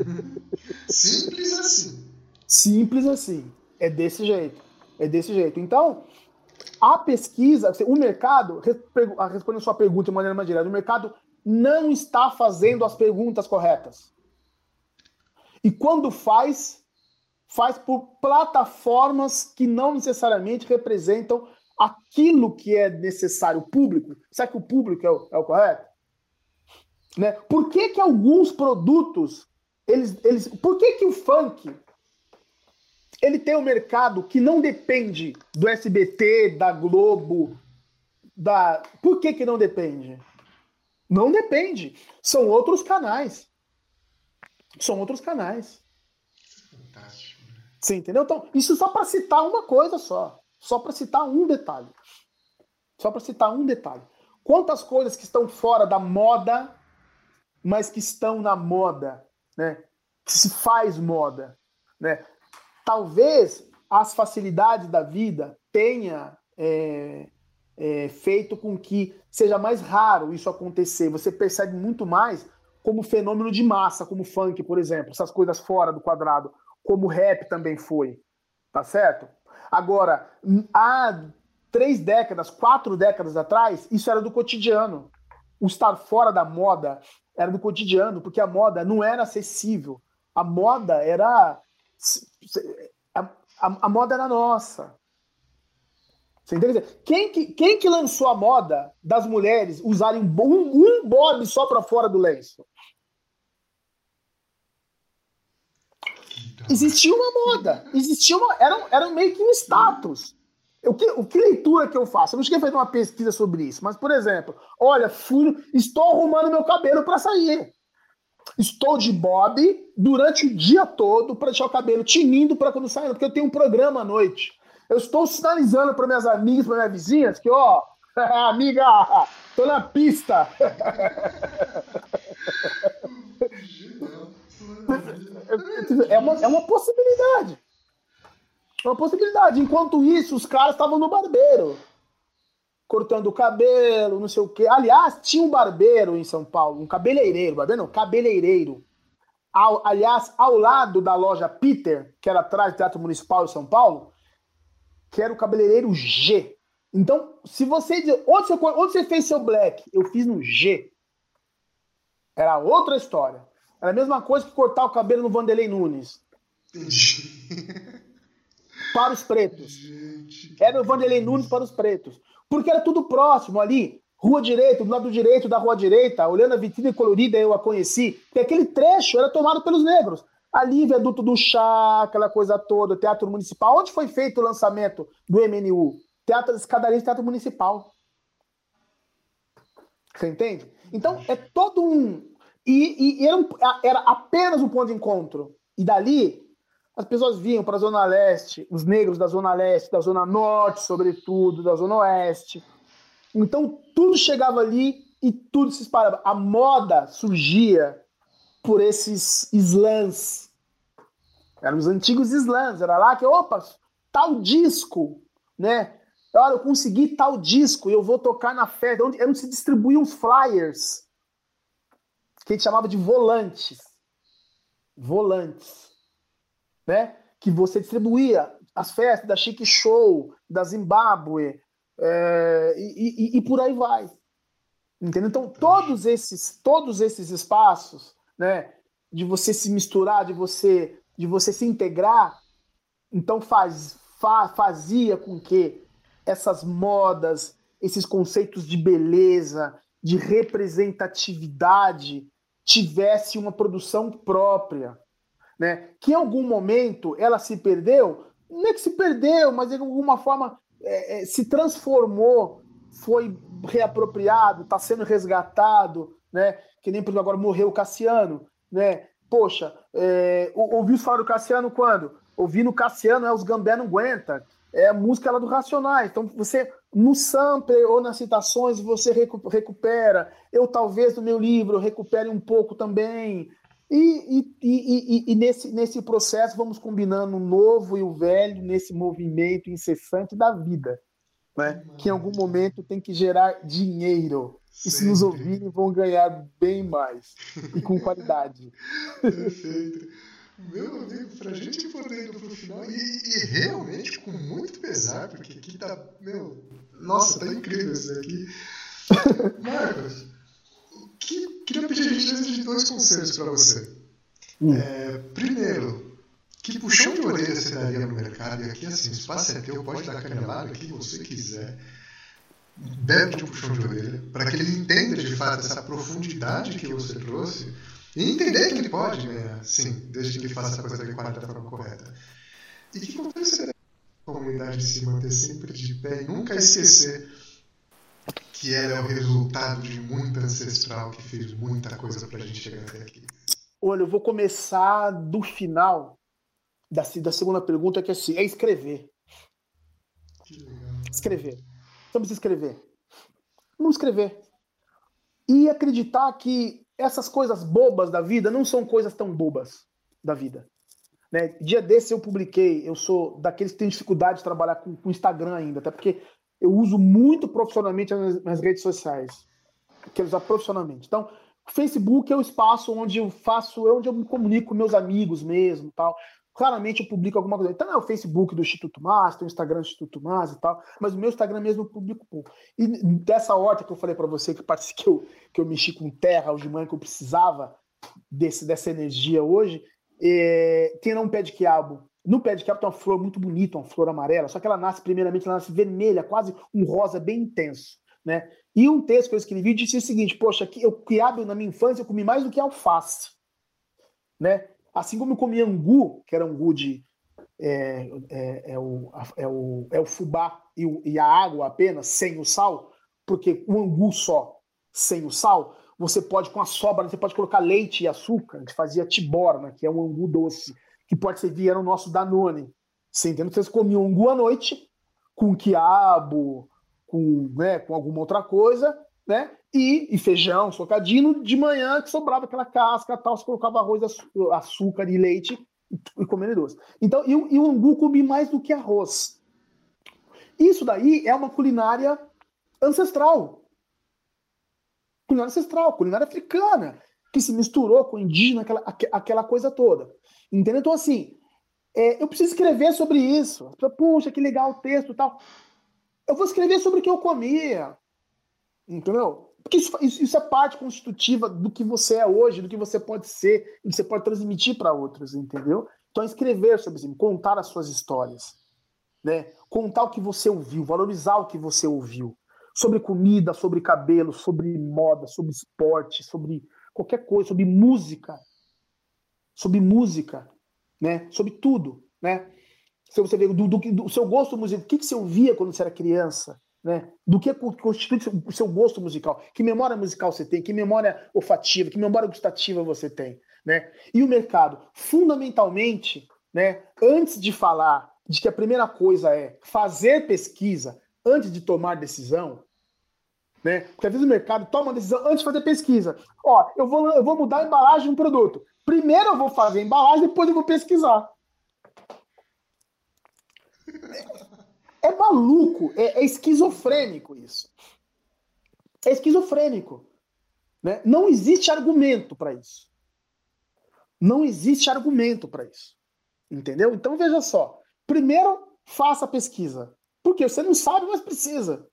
*laughs* Simples assim. Simples assim. É desse jeito. É desse jeito. Então, a pesquisa, o mercado, respondendo a sua pergunta de maneira mais direta, o mercado não está fazendo as perguntas corretas. E quando faz, faz por plataformas que não necessariamente representam aquilo que é necessário. O público. Será que o público é o, é o correto? Né? Por que, que alguns produtos, eles, eles, por que, que o funk ele tem um mercado que não depende do SBT, da Globo, da. Por que, que não depende? Não depende. São outros canais. São outros canais. Fantástico. Né? Você entendeu? Então, isso só para citar uma coisa só. Só para citar um detalhe. Só para citar um detalhe. Quantas coisas que estão fora da moda, mas que estão na moda, né? Que se faz moda, né? talvez as facilidades da vida tenha é, é, feito com que seja mais raro isso acontecer. Você percebe muito mais como fenômeno de massa, como funk, por exemplo, essas coisas fora do quadrado, como rap também foi, tá certo? Agora, há três décadas, quatro décadas atrás, isso era do cotidiano. O estar fora da moda era do cotidiano, porque a moda não era acessível. A moda era a, a, a moda era nossa. Você entende? Quem que, quem que lançou a moda das mulheres usarem um, um bob só para fora do lenço? Então. Existia uma moda, existia uma. Era, era meio que um status. O que, o que leitura que eu faço? Eu não cheguei a fazer uma pesquisa sobre isso, mas, por exemplo, olha, fui, estou arrumando meu cabelo para sair. Estou de bob durante o dia todo para deixar o cabelo tinindo para quando sair, porque eu tenho um programa à noite. Eu estou sinalizando para minhas amigas, para minhas vizinhas, que, ó, *laughs* amiga, tô na pista. *laughs* é, uma, é uma possibilidade. Uma possibilidade. Enquanto isso, os caras estavam no barbeiro cortando o cabelo, não sei o quê. Aliás, tinha um barbeiro em São Paulo, um cabeleireiro, barbeiro não, cabeleireiro. Ao, aliás, ao lado da loja Peter, que era atrás do Teatro Municipal de São Paulo, que era o cabeleireiro G. Então, se você diz, onde você, onde você fez seu black? Eu fiz no G. Era outra história. Era a mesma coisa que cortar o cabelo no Vanderlei Nunes. *laughs* para os pretos. Era o Vanderlei Nunes para os pretos. Porque era tudo próximo ali. Rua direita, do lado direito da rua direita, olhando a vitrine colorida, eu a conheci. Porque aquele trecho era tomado pelos negros. Ali, viaduto do chá, aquela coisa toda, Teatro Municipal. Onde foi feito o lançamento do MNU? Teatro Escadaria Teatro Municipal. Você entende? Então, é todo um. E, e era, um, era apenas um ponto de encontro. E dali, as pessoas vinham para a Zona Leste, os negros da Zona Leste, da Zona Norte, sobretudo, da Zona Oeste. Então tudo chegava ali e tudo se espalhava. A moda surgia por esses slams. Eram os antigos slams. Era lá que, opa, tal disco, né? Olha, eu consegui tal disco e eu vou tocar na festa. Onde, onde se distribuíam flyers, que a gente chamava de volantes. Volantes né? Que você distribuía as festas da Chic Show, da Zimbábue, é, e, e, e, por aí vai. Entendeu? Então, todos esses, todos esses espaços, né, de você se misturar, de você, de você se integrar, então faz, fa, fazia com que essas modas, esses conceitos de beleza, de representatividade, tivesse uma produção própria né? Que em algum momento ela se perdeu, não é que se perdeu, mas de alguma forma é, é, se transformou, foi reapropriado, está sendo resgatado, né? Que nem por exemplo, agora morreu o Cassiano, né? Poxa, é, ouviu falar do Cassiano quando? Ouvi no Cassiano, é os Gambé não aguenta, é a música lá do Racionais. Então você no sampler ou nas citações você recupera. Eu talvez no meu livro recupere um pouco também. E, e, e, e, nesse, nesse processo vamos combinando o novo e o velho nesse movimento incessante da vida, né? que em algum momento tem que gerar dinheiro. Sempre. E se nos ouvirem, vão ganhar bem mais e com qualidade. Perfeito. Meu amigo, pra gente poder ir pro final, e, e, realmente com muito pesar, porque aqui tá. Meu, nossa, tá incrível isso daqui. *laughs* Marcos, que, queria pedir a gentileza de dois conselhos para você. Hum. É, primeiro, que puxão de orelha você daria no mercado? E aqui, assim, o espaço é teu, pode dar canelada que você quiser. Bebe de um puxão de orelha, para que ele entenda de fato essa profundidade que você trouxe e entender que ele pode, né? Sim, desde que ele faça a coisa adequada da forma correta. E que conselho você daria a comunidade se manter sempre de pé e nunca esquecer que ela é o resultado de muita ancestral que fez muita coisa para a gente chegar até aqui. Olha, eu vou começar do final da, da segunda pergunta, que é assim, é escrever. Escrever. Vamos escrever. Vamos escrever. E acreditar que essas coisas bobas da vida não são coisas tão bobas da vida. Né? Dia desse eu publiquei, eu sou daqueles que têm dificuldade de trabalhar com, com Instagram ainda, até porque eu uso muito profissionalmente as minhas redes sociais. Quero usar profissionalmente. Então, o Facebook é o espaço onde eu faço, é onde eu me comunico com meus amigos mesmo, tal. Claramente eu publico alguma coisa. Então é o Facebook do Instituto Mas, tem o Instagram do Instituto Mas e tal, mas o meu Instagram mesmo eu publico pouco. E dessa horta que eu falei para você que que eu, que eu mexi com terra hoje de manhã que eu precisava desse, dessa energia hoje, é, tem um pé de quiabo no pé de quiabo tem uma flor muito bonita, uma flor amarela, só que ela nasce, primeiramente, ela nasce vermelha, quase um rosa bem intenso. Né? E um texto que eu escrevi disse o seguinte: Poxa, eu quiabo na minha infância eu comi mais do que alface. Né? Assim como eu comi angu, que era angu de. É, é, é, o, é, o, é o fubá e, o, e a água apenas, sem o sal, porque o angu só, sem o sal, você pode, com a sobra, você pode colocar leite e açúcar. A gente fazia tiborna, que é um angu doce que pode servir era o nosso Danone. Você entende? Vocês comiam angu à noite, com quiabo, com, né, com alguma outra coisa, né? E, e feijão, socadinho, de manhã que sobrava aquela casca tal, você colocava arroz, açúcar e leite e, comendo doce. Então, e, e o angu comia mais do que arroz. Isso daí é uma culinária ancestral. Culinária ancestral, culinária africana, que se misturou com o indígena, aquela, aquela coisa toda. Entendeu? Então, assim, é, eu preciso escrever sobre isso. Puxa, que legal o texto e tal. Eu vou escrever sobre o que eu comia. Entendeu? Porque isso, isso, é parte constitutiva do que você é hoje, do que você pode ser, e que você pode transmitir para outros, entendeu? Então, escrever sobre isso, contar as suas histórias. Né? Contar o que você ouviu, valorizar o que você ouviu. Sobre comida, sobre cabelo, sobre moda, sobre esporte, sobre qualquer coisa, sobre música sobre música, né? Sobre tudo, né? Se você vê do, do, do seu gosto musical, o que, que você ouvia quando você era criança, né? Do que constitui o seu gosto musical? Que memória musical você tem? Que memória olfativa? Que memória gustativa você tem, né? E o mercado, fundamentalmente, né? Antes de falar de que a primeira coisa é fazer pesquisa antes de tomar decisão, né? Porque às vezes o mercado toma uma decisão antes de fazer pesquisa. Ó, eu vou, eu vou mudar a embalagem de um produto. Primeiro eu vou fazer a embalagem, depois eu vou pesquisar. É, é maluco, é, é, esquizofrênico isso. É esquizofrênico. Né? Não existe argumento para isso. Não existe argumento para isso. Entendeu? Então veja só. Primeiro, faça a pesquisa. Porque você não sabe, mas precisa.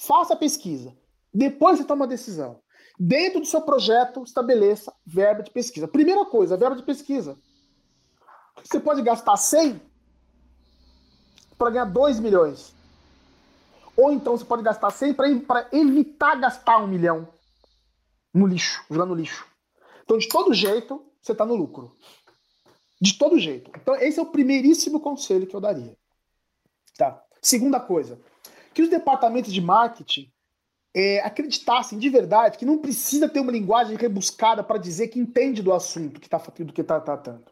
Faça a pesquisa. Depois você toma a decisão. Dentro do seu projeto, estabeleça verba de pesquisa. Primeira coisa, verba de pesquisa. Você pode gastar 100 para ganhar 2 milhões. Ou então você pode gastar 100 para evitar gastar um milhão no lixo, jogar no lixo. Então, de todo jeito, você está no lucro. De todo jeito. Então, esse é o primeiríssimo conselho que eu daria. Tá. Segunda coisa, que os departamentos de marketing é, acreditassem de verdade que não precisa ter uma linguagem rebuscada para dizer que entende do assunto que está do que está tratando.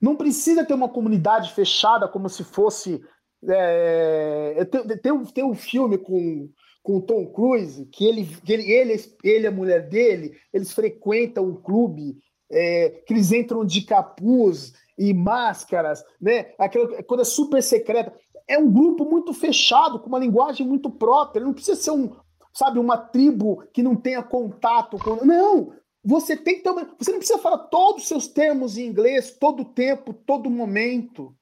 Não precisa ter uma comunidade fechada como se fosse É, tem, tem, um, um filme com, com o Tom Cruise que ele, que ele, ele, ele a mulher dele, eles frequentam um clube é, que eles entram de capuz e máscaras, né? Aquela coisa super secreta. É um grupo muito fechado, com uma linguagem muito própria. Não precisa ser um, sabe, uma tribo que não tenha contato com. Não! Você tem uma... Você não precisa falar todos os seus termos em inglês todo tempo, todo momento.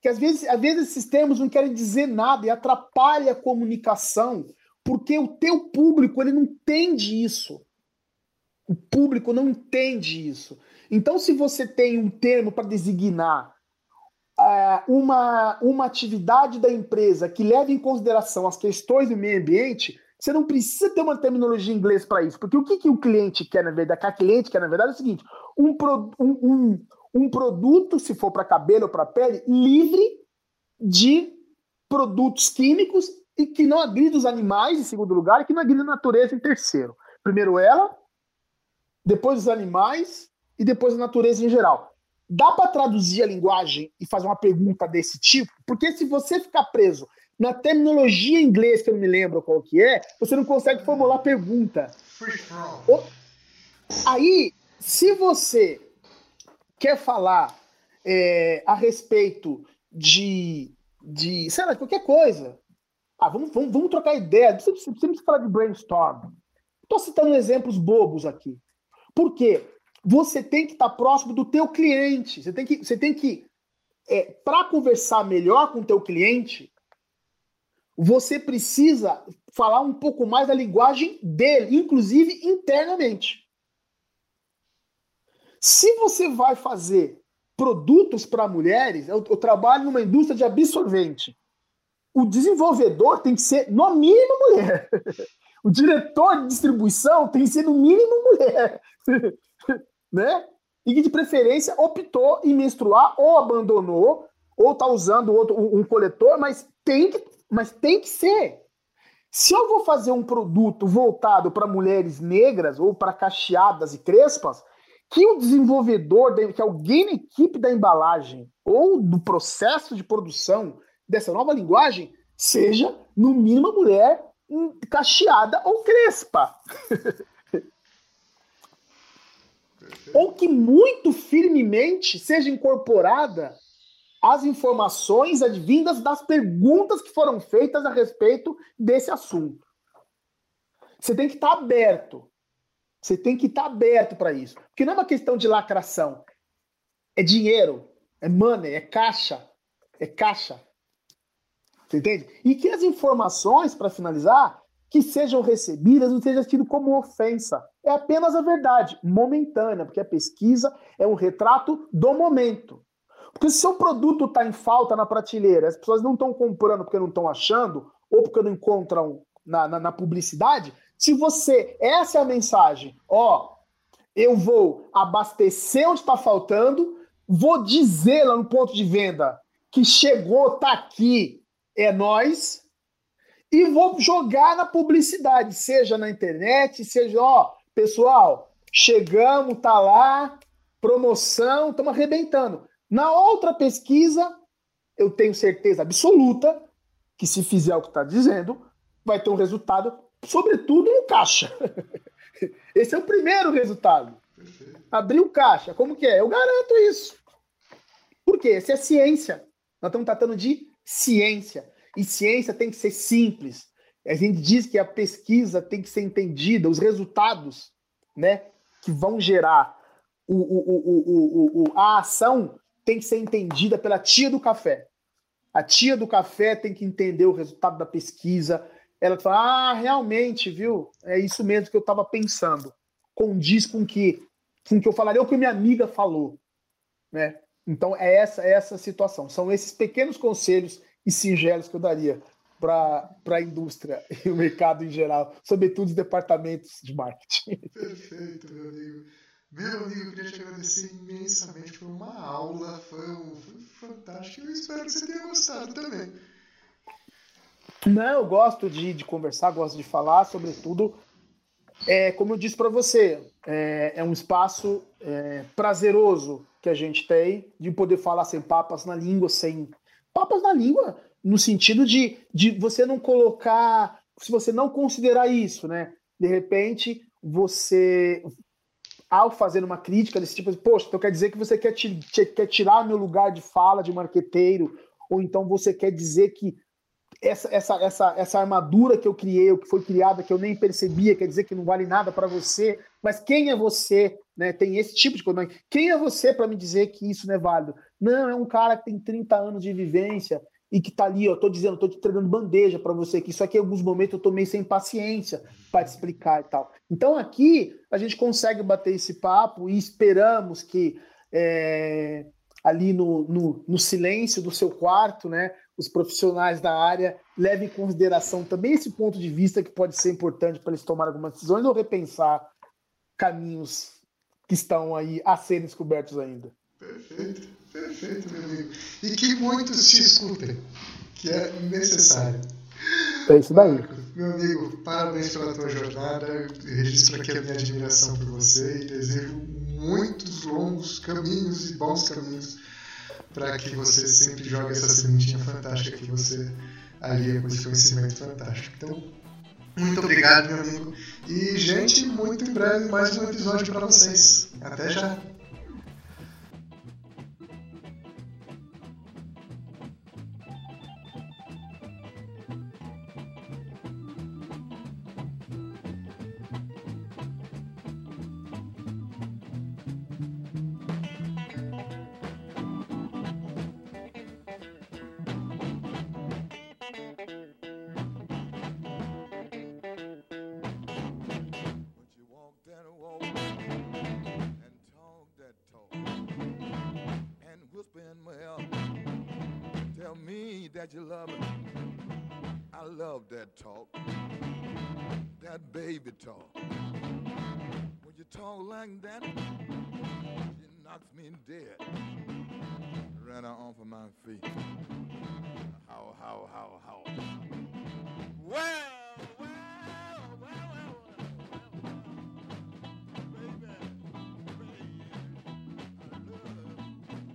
Que às vezes, às vezes esses termos não querem dizer nada e atrapalha a comunicação, porque o teu público ele não entende isso. O público não entende isso. Então, se você tem um termo para designar uma, uma atividade da empresa que leva em consideração as questões do meio ambiente, você não precisa ter uma terminologia em inglês para isso, porque o que, que o cliente quer, na verdade, a cliente quer, na verdade, é o seguinte: um, pro, um, um, um produto, se for para cabelo ou para pele, livre de produtos químicos e que não agride os animais, em segundo lugar, e que não agride a natureza, em terceiro. Primeiro ela, depois os animais e depois a natureza em geral. Dá para traduzir a linguagem e fazer uma pergunta desse tipo? Porque se você ficar preso na terminologia em inglês, que eu não me lembro qual que é, você não consegue formular pergunta. Aí, se você quer falar é, a respeito de, de, sei lá, qualquer coisa, ah, vamos, vamos, vamos trocar ideia, você precisa, precisa falar de brainstorm. Estou citando exemplos bobos aqui. Por quê? Você tem que estar próximo do teu cliente. Você tem que, você tem que é, para conversar melhor com o teu cliente, você precisa falar um pouco mais da linguagem dele, inclusive internamente. Se você vai fazer produtos para mulheres, eu, eu, trabalho numa indústria de absorvente. O desenvolvedor tem que ser, no mínimo, mulher. *laughs* O diretor de distribuição tem que ser, no mínimo, mulher. *laughs* né? E que, de preferência, optou em menstruar ou abandonou, ou está usando outro, um, um coletor, mas tem que mas tem que ser. Se eu vou fazer um produto voltado para mulheres negras ou para cacheadas e crespas, que o desenvolvedor, que alguém na equipe da embalagem ou do processo de produção dessa nova linguagem seja, no mínimo, mulher cacheada ou crespa. *laughs* ou que muito firmemente seja incorporada as informações advindas das perguntas que foram feitas a respeito desse assunto. Você tem que estar aberto. Você tem que estar aberto para isso. Porque não é uma questão de lacração. É dinheiro, é money, é caixa. É caixa. Você entende? E que as informações, para finalizar, que sejam recebidas não sejam tido como ofensa. É apenas a verdade, momentânea, porque a pesquisa é um retrato do momento. Porque se seu produto está em falta na prateleira, as pessoas não estão comprando porque não estão achando, ou porque não encontram na, na, na, publicidade, se você, essa é a mensagem, ó, eu vou abastecer onde está faltando, vou dizer lá no ponto de venda que chegou, tá aqui, é nós, e vou jogar na publicidade, seja na internet, seja, ó, pessoal, chegamos, tá lá, promoção, estamos arrebentando. Na outra pesquisa, eu tenho certeza absoluta que se fizer o que está dizendo, vai ter um resultado, sobretudo no caixa. *laughs* Esse é o primeiro resultado. Abrir o caixa, como que é? Eu garanto isso. Por quê? Essa é ciência. Nós estamos tratando de ciência. E ciência tem que ser simples. A gente diz que a pesquisa tem que ser entendida, os resultados né, que vão gerar o, o, o, a ação tem que ser entendida pela tia do café. A tia do café tem que entender o resultado da pesquisa. Ela fala: ah, realmente, viu? É isso mesmo que eu estava pensando. Condiz com que, com que eu falaria o que minha amiga falou. Né? Então, é essa, é essa situação. São esses pequenos conselhos e singelos que eu daria para a indústria *laughs* e o mercado em geral, sobretudo os departamentos de marketing. *laughs* Perfeito, meu amigo. Meu amigo, eu queria te agradecer imensamente. Foi uma aula, foi, um, foi fantástico. Eu espero que você tenha gostado também. Não, eu gosto de, de conversar, gosto de falar, sobretudo, é, como eu disse para você, é, é, um espaço é, prazeroso que a gente tem de poder falar sem papas na língua, sem papas na língua, no sentido de, de você não colocar, se você não considerar isso, né? De repente, você, ao fazer uma crítica desse tipo, poxa, então quer dizer que você quer, quer tirar meu lugar de fala de marqueteiro, ou então você quer dizer que essa, essa, essa, essa armadura que eu criei, que foi criada, que eu nem percebia, quer dizer que não vale nada para você, mas quem é você? Né? Tem esse tipo de coisa. Quem é você para me dizer que isso não é válido? Não, é um cara que tem 30 anos de vivência e que tá ali, eu tô dizendo, tô te entregando bandeja para você, que isso aqui em alguns momentos eu tomei sem paciência para te explicar e tal. Então aqui a gente consegue bater esse papo e esperamos que é, ali no, no, no silêncio do seu quarto, né, os profissionais da área levem em consideração também esse ponto de vista que pode ser importante para eles tomarem algumas decisões ou repensar caminhos que estão aí a serem descobertos ainda. Perfeito, perfeito, meu amigo. E que muitos te escutem, que é necessário. É isso daí. Meu amigo, parabéns pela tua jornada. registro aqui a minha admiração por você e desejo muitos longos caminhos e bons caminhos para que você sempre jogue essa sementinha fantástica que você alia com esse conhecimento fantástico. Então, muito obrigado, meu amigo. E, gente, muito em breve mais um episódio para vocês. Até já!